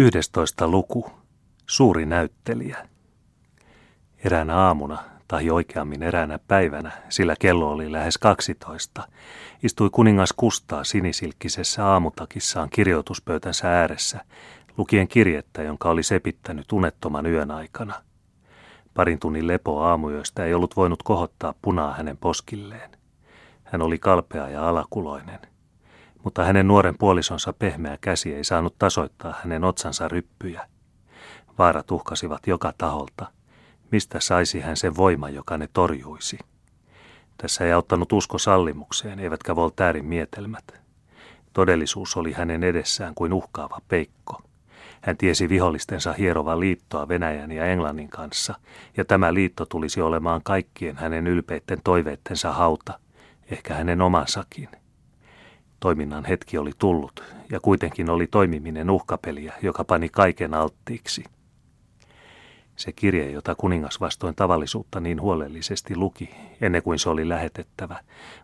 11. luku. Suuri näyttelijä. Eräänä aamuna, tai oikeammin eräänä päivänä, sillä kello oli lähes 12, istui kuningas Kustaa sinisilkkisessä aamutakissaan kirjoituspöytänsä ääressä, lukien kirjettä, jonka oli sepittänyt unettoman yön aikana. Parin tunnin lepo aamuyöstä ei ollut voinut kohottaa punaa hänen poskilleen. Hän oli kalpea ja alakuloinen – mutta hänen nuoren puolisonsa pehmeä käsi ei saanut tasoittaa hänen otsansa ryppyjä. Vaarat uhkasivat joka taholta. Mistä saisi hän sen voima, joka ne torjuisi? Tässä ei auttanut usko sallimukseen, eivätkä Voltairin mietelmät. Todellisuus oli hänen edessään kuin uhkaava peikko. Hän tiesi vihollistensa hierova liittoa Venäjän ja Englannin kanssa, ja tämä liitto tulisi olemaan kaikkien hänen ylpeitten toiveittensa hauta, ehkä hänen omansakin – Toiminnan hetki oli tullut, ja kuitenkin oli toimiminen uhkapeliä, joka pani kaiken alttiiksi. Se kirje, jota kuningas vastoin tavallisuutta niin huolellisesti luki, ennen kuin se oli lähetettävä,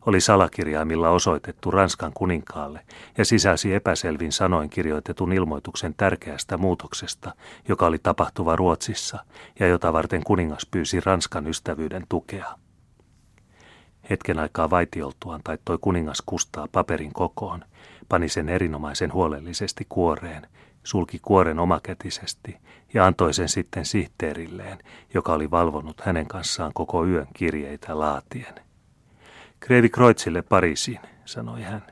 oli salakirjaimilla osoitettu Ranskan kuninkaalle ja sisälsi epäselvin sanoin kirjoitetun ilmoituksen tärkeästä muutoksesta, joka oli tapahtuva Ruotsissa ja jota varten kuningas pyysi Ranskan ystävyyden tukea. Hetken aikaa vaitioltuaan taittoi kuningas kustaa paperin kokoon, pani sen erinomaisen huolellisesti kuoreen, sulki kuoren omakätisesti ja antoi sen sitten sihteerilleen, joka oli valvonut hänen kanssaan koko yön kirjeitä laatien. Kreivi Kreutzille Pariisiin, sanoi hän.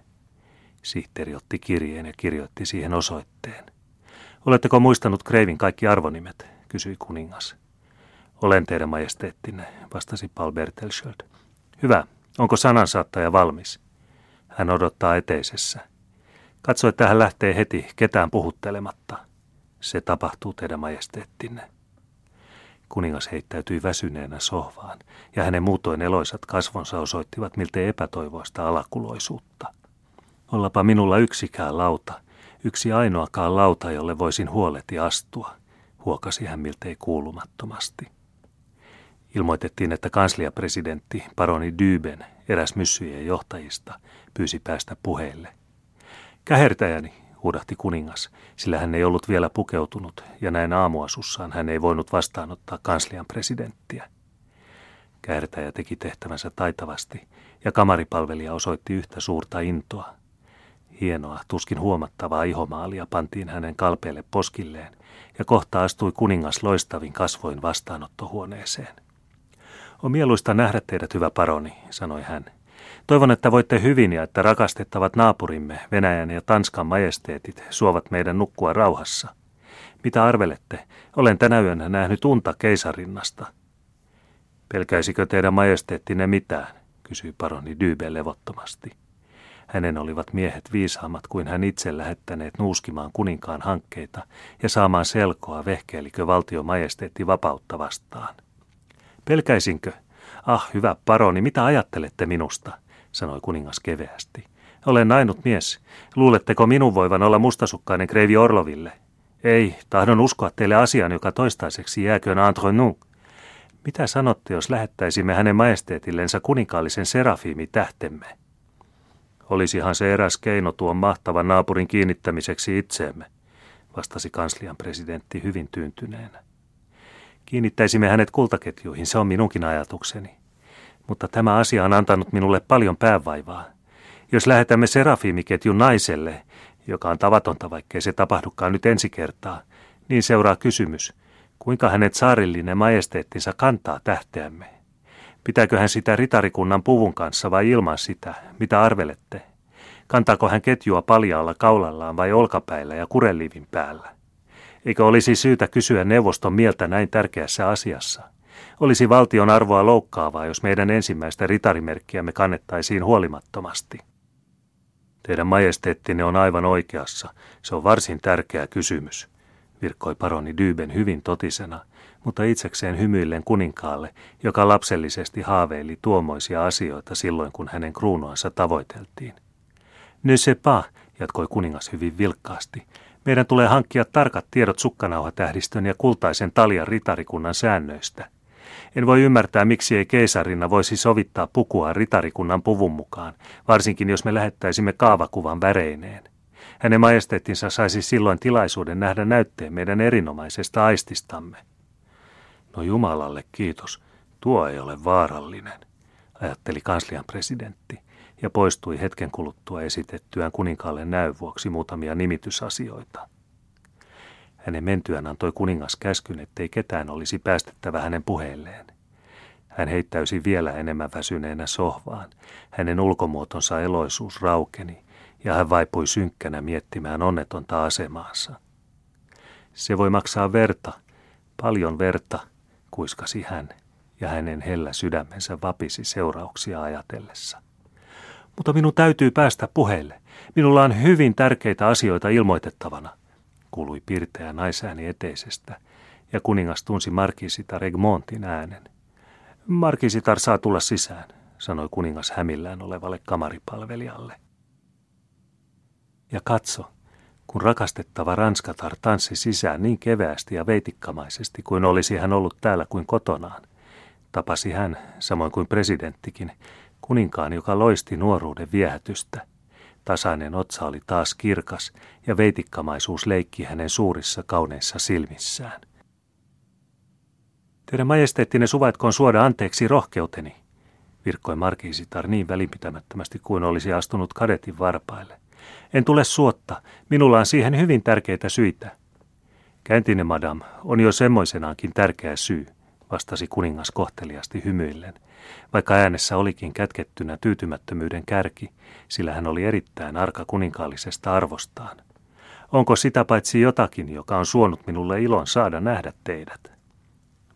Sihteeri otti kirjeen ja kirjoitti siihen osoitteen. Oletteko muistanut Kreivin kaikki arvonimet, kysyi kuningas. Olen teidän majesteettinne, vastasi Paul Bertelschild. Hyvä. Onko sanansaattaja valmis? Hän odottaa eteisessä. Katso, että hän lähtee heti ketään puhuttelematta. Se tapahtuu teidän majesteettinne. Kuningas heittäytyi väsyneenä sohvaan, ja hänen muutoin eloisat kasvonsa osoittivat miltei epätoivoista alakuloisuutta. Ollapa minulla yksikään lauta, yksi ainoakaan lauta, jolle voisin huoleti astua, huokasi hän miltei kuulumattomasti. Ilmoitettiin, että kansliapresidentti paroni Dyben, eräs myssyjen johtajista, pyysi päästä puheille. Kähertäjäni, huudahti kuningas, sillä hän ei ollut vielä pukeutunut ja näin aamuasussaan hän ei voinut vastaanottaa kanslian presidenttiä. Käärtäjä teki tehtävänsä taitavasti ja kamaripalvelija osoitti yhtä suurta intoa. Hienoa, tuskin huomattavaa ihomaalia pantiin hänen kalpeelle poskilleen ja kohta astui kuningas loistavin kasvoin vastaanottohuoneeseen. On mieluista nähdä teidät, hyvä paroni, sanoi hän. Toivon, että voitte hyvin ja että rakastettavat naapurimme, Venäjän ja Tanskan majesteetit, suovat meidän nukkua rauhassa. Mitä arvelette? Olen tänä yönä nähnyt unta keisarinnasta. Pelkäisikö teidän majesteettinne mitään? kysyi paroni Dybe levottomasti. Hänen olivat miehet viisaammat kuin hän itse lähettäneet nuuskimaan kuninkaan hankkeita ja saamaan selkoa vehkeelikö valtio majesteetti vapautta vastaan. Pelkäisinkö? Ah, hyvä paroni, mitä ajattelette minusta? sanoi kuningas keveästi. Olen ainut mies. Luuletteko minun voivan olla mustasukkainen kreivi Orloville? Ei, tahdon uskoa teille asian, joka toistaiseksi jääköön entre nous. Mitä sanotte, jos lähettäisimme hänen majesteetillensa kuninkaallisen serafiimi tähtemme? Olisihan se eräs keino tuon mahtavan naapurin kiinnittämiseksi itseemme, vastasi kanslian presidentti hyvin tyyntyneenä. Kiinnittäisimme hänet kultaketjuihin, se on minunkin ajatukseni. Mutta tämä asia on antanut minulle paljon päävaivaa. Jos lähetämme serafiimiketjun naiselle, joka on tavatonta, vaikkei se tapahdukaan nyt ensi kertaa, niin seuraa kysymys, kuinka hänet saarillinen majesteettinsa kantaa tähteämme. Pitääkö hän sitä ritarikunnan puvun kanssa vai ilman sitä, mitä arvelette? Kantaako hän ketjua paljaalla kaulallaan vai olkapäillä ja kurelivin päällä? Eikö olisi syytä kysyä neuvoston mieltä näin tärkeässä asiassa? Olisi valtion arvoa loukkaavaa, jos meidän ensimmäistä ritarimerkkiämme kannettaisiin huolimattomasti. Teidän majesteettinne on aivan oikeassa. Se on varsin tärkeä kysymys, virkkoi paroni Dyben hyvin totisena, mutta itsekseen hymyillen kuninkaalle, joka lapsellisesti haaveili tuomoisia asioita silloin, kun hänen kruunuansa tavoiteltiin. Ne se pas, jatkoi kuningas hyvin vilkkaasti, meidän tulee hankkia tarkat tiedot sukkanauhatähdistön ja kultaisen taljan ritarikunnan säännöistä. En voi ymmärtää, miksi ei keisarina voisi sovittaa pukua ritarikunnan puvun mukaan, varsinkin jos me lähettäisimme kaavakuvan väreineen. Hänen majesteettinsa saisi silloin tilaisuuden nähdä näytteen meidän erinomaisesta aististamme. No Jumalalle kiitos, tuo ei ole vaarallinen, ajatteli kanslian presidentti ja poistui hetken kuluttua esitettyään kuninkaalle näyn vuoksi muutamia nimitysasioita. Hänen mentyään antoi kuningas käskyn, ettei ketään olisi päästettävä hänen puheelleen. Hän heittäysi vielä enemmän väsyneenä sohvaan. Hänen ulkomuotonsa eloisuus raukeni, ja hän vaipui synkkänä miettimään onnetonta asemaansa. Se voi maksaa verta, paljon verta, kuiskasi hän, ja hänen hellä sydämensä vapisi seurauksia ajatellessa. Mutta minun täytyy päästä puheelle. Minulla on hyvin tärkeitä asioita ilmoitettavana, kuului pirteä naisääni eteisestä, ja kuningas tunsi Markisitar Egmontin äänen. Markisitar saa tulla sisään, sanoi kuningas hämillään olevalle kamaripalvelijalle. Ja katso, kun rakastettava ranskatar tanssi sisään niin keveästi ja veitikkamaisesti kuin olisi hän ollut täällä kuin kotonaan. Tapasi hän, samoin kuin presidenttikin, kuninkaan, joka loisti nuoruuden viehätystä. Tasainen otsa oli taas kirkas ja veitikkamaisuus leikki hänen suurissa kauneissa silmissään. Teidän majesteettinen suvaitkoon suoda anteeksi rohkeuteni, virkkoi markiisitar niin välinpitämättömästi kuin olisi astunut kadetin varpaille. En tule suotta, minulla on siihen hyvin tärkeitä syitä. Käntinen madam on jo semmoisenaankin tärkeä syy, vastasi kuningas kohteliasti hymyillen, vaikka äänessä olikin kätkettynä tyytymättömyyden kärki, sillä hän oli erittäin arka kuninkaallisesta arvostaan. Onko sitä paitsi jotakin, joka on suonut minulle ilon saada nähdä teidät?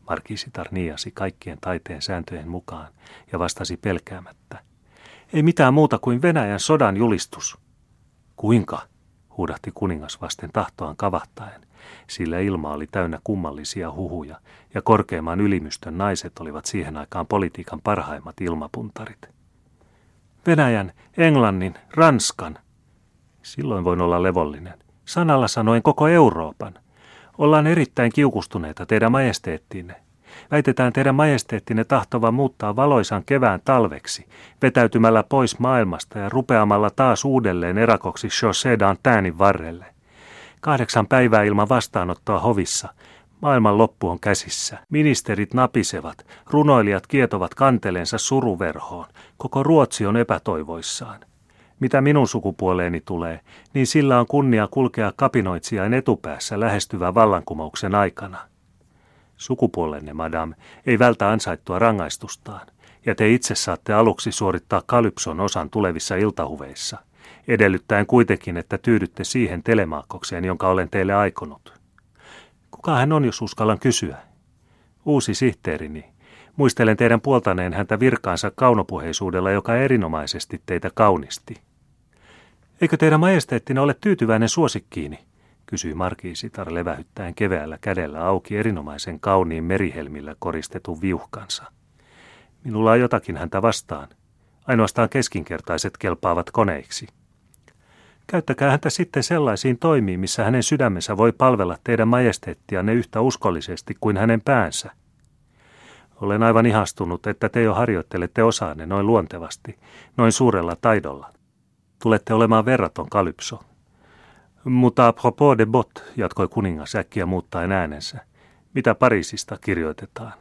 Markisitar niasi kaikkien taiteen sääntöjen mukaan ja vastasi pelkäämättä. Ei mitään muuta kuin Venäjän sodan julistus. Kuinka? huudahti kuningas vasten tahtoaan kavahtaen, sillä ilma oli täynnä kummallisia huhuja ja korkeimman ylimystön naiset olivat siihen aikaan politiikan parhaimmat ilmapuntarit. Venäjän, Englannin, Ranskan. Silloin voin olla levollinen. Sanalla sanoen koko Euroopan. Ollaan erittäin kiukustuneita teidän majesteettiinne. Väitetään teidän majesteettinne tahtova muuttaa valoisan kevään talveksi, vetäytymällä pois maailmasta ja rupeamalla taas uudelleen erakoksi Chaussée d'Antainin varrelle. Kahdeksan päivää ilman vastaanottoa hovissa. Maailman loppu on käsissä. Ministerit napisevat, runoilijat kietovat kanteleensa suruverhoon. Koko Ruotsi on epätoivoissaan. Mitä minun sukupuoleeni tulee, niin sillä on kunnia kulkea kapinoitsijain etupäässä lähestyvän vallankumouksen aikana. Sukupuolenne, madame, ei vältä ansaittua rangaistustaan, ja te itse saatte aluksi suorittaa kalypson osan tulevissa iltahuveissa, edellyttäen kuitenkin, että tyydytte siihen telemaakokseen, jonka olen teille aikonut. Kuka hän on, jos uskallan kysyä? Uusi sihteerini. Muistelen teidän puoltaneen häntä virkaansa kaunopuheisuudella, joka erinomaisesti teitä kaunisti. Eikö teidän majesteettina ole tyytyväinen suosikkiini? kysyi markiisitar levähyttäen keveällä kädellä auki erinomaisen kauniin merihelmillä koristetun viuhkansa. Minulla on jotakin häntä vastaan. Ainoastaan keskinkertaiset kelpaavat koneiksi. Käyttäkää häntä sitten sellaisiin toimiin, missä hänen sydämensä voi palvella teidän majesteettianne yhtä uskollisesti kuin hänen päänsä. Olen aivan ihastunut, että te jo harjoittelette osaanne noin luontevasti, noin suurella taidolla. Tulette olemaan verraton kalypso. Mutta apropos de bot, jatkoi kuningas äkkiä muuttaen äänensä. Mitä Pariisista kirjoitetaan?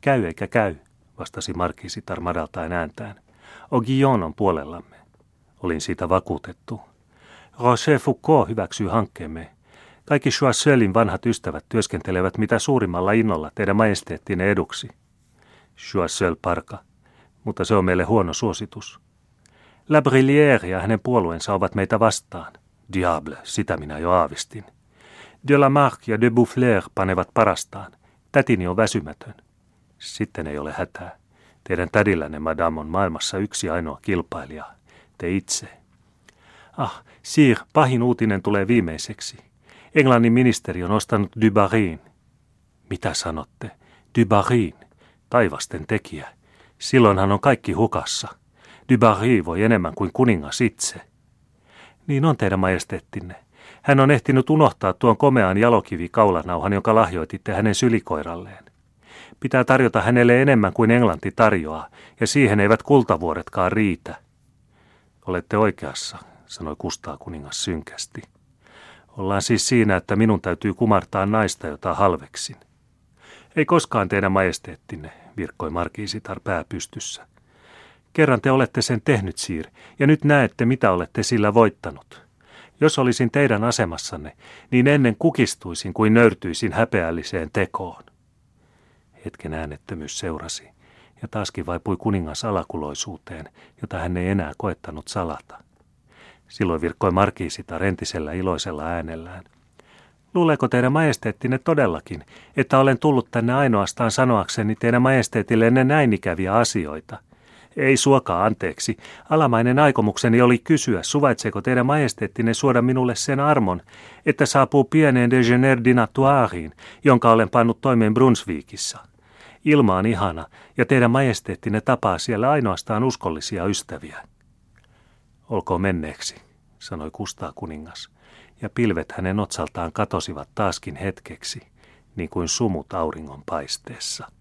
Käy eikä käy, vastasi markisitar madaltaen ääntään. Ogillon on puolellamme. Olin siitä vakuutettu. Roger Foucault hyväksyy hankkeemme. Kaikki Choiseulin vanhat ystävät työskentelevät mitä suurimmalla innolla teidän majesteettinne eduksi. Choiseul parka, mutta se on meille huono suositus. La Brillière ja hänen puolueensa ovat meitä vastaan. Diable, sitä minä jo aavistin. De Lamarck ja de Boufflers panevat parastaan. Tätini on väsymätön. Sitten ei ole hätää. Teidän tädillänne, madame, on maailmassa yksi ainoa kilpailija. Te itse. Ah, Sir, pahin uutinen tulee viimeiseksi. Englannin ministeri on ostanut Dubarin. Mitä sanotte? Dubarin, taivasten tekijä. Silloinhan on kaikki hukassa. Dubarry voi enemmän kuin kuningas itse. Niin on teidän majesteettinne. Hän on ehtinyt unohtaa tuon komean jalokivi-kaulanauhan, jonka lahjoititte hänen sylikoiralleen. Pitää tarjota hänelle enemmän kuin Englanti tarjoaa, ja siihen eivät kultavuoretkaan riitä. Olette oikeassa, sanoi Kustaa kuningas synkästi. Ollaan siis siinä, että minun täytyy kumartaa naista, jota halveksin. Ei koskaan teidän majesteettinne, virkkoi markiisitar pää pystyssä. Kerran te olette sen tehnyt, Siir, ja nyt näette, mitä olette sillä voittanut. Jos olisin teidän asemassanne, niin ennen kukistuisin kuin nöyrtyisin häpeälliseen tekoon. Hetken äänettömyys seurasi, ja taaskin vaipui kuningas alakuloisuuteen, jota hän ei enää koettanut salata. Silloin virkkoi markiisita rentisellä iloisella äänellään. Luuleeko teidän majesteettinne todellakin, että olen tullut tänne ainoastaan sanoakseni teidän majesteetillenne näin ikäviä asioita – ei suokaa anteeksi. Alamainen aikomukseni oli kysyä, suvaitseeko teidän majesteettinne suoda minulle sen armon, että saapuu pieneen déjeuner dinatoiriin, jonka olen pannut toimeen Brunsviikissa. Ilma on ihana, ja teidän majesteettinne tapaa siellä ainoastaan uskollisia ystäviä. Olkoon menneeksi, sanoi Kustaa kuningas, ja pilvet hänen otsaltaan katosivat taaskin hetkeksi, niin kuin sumut auringon paisteessa.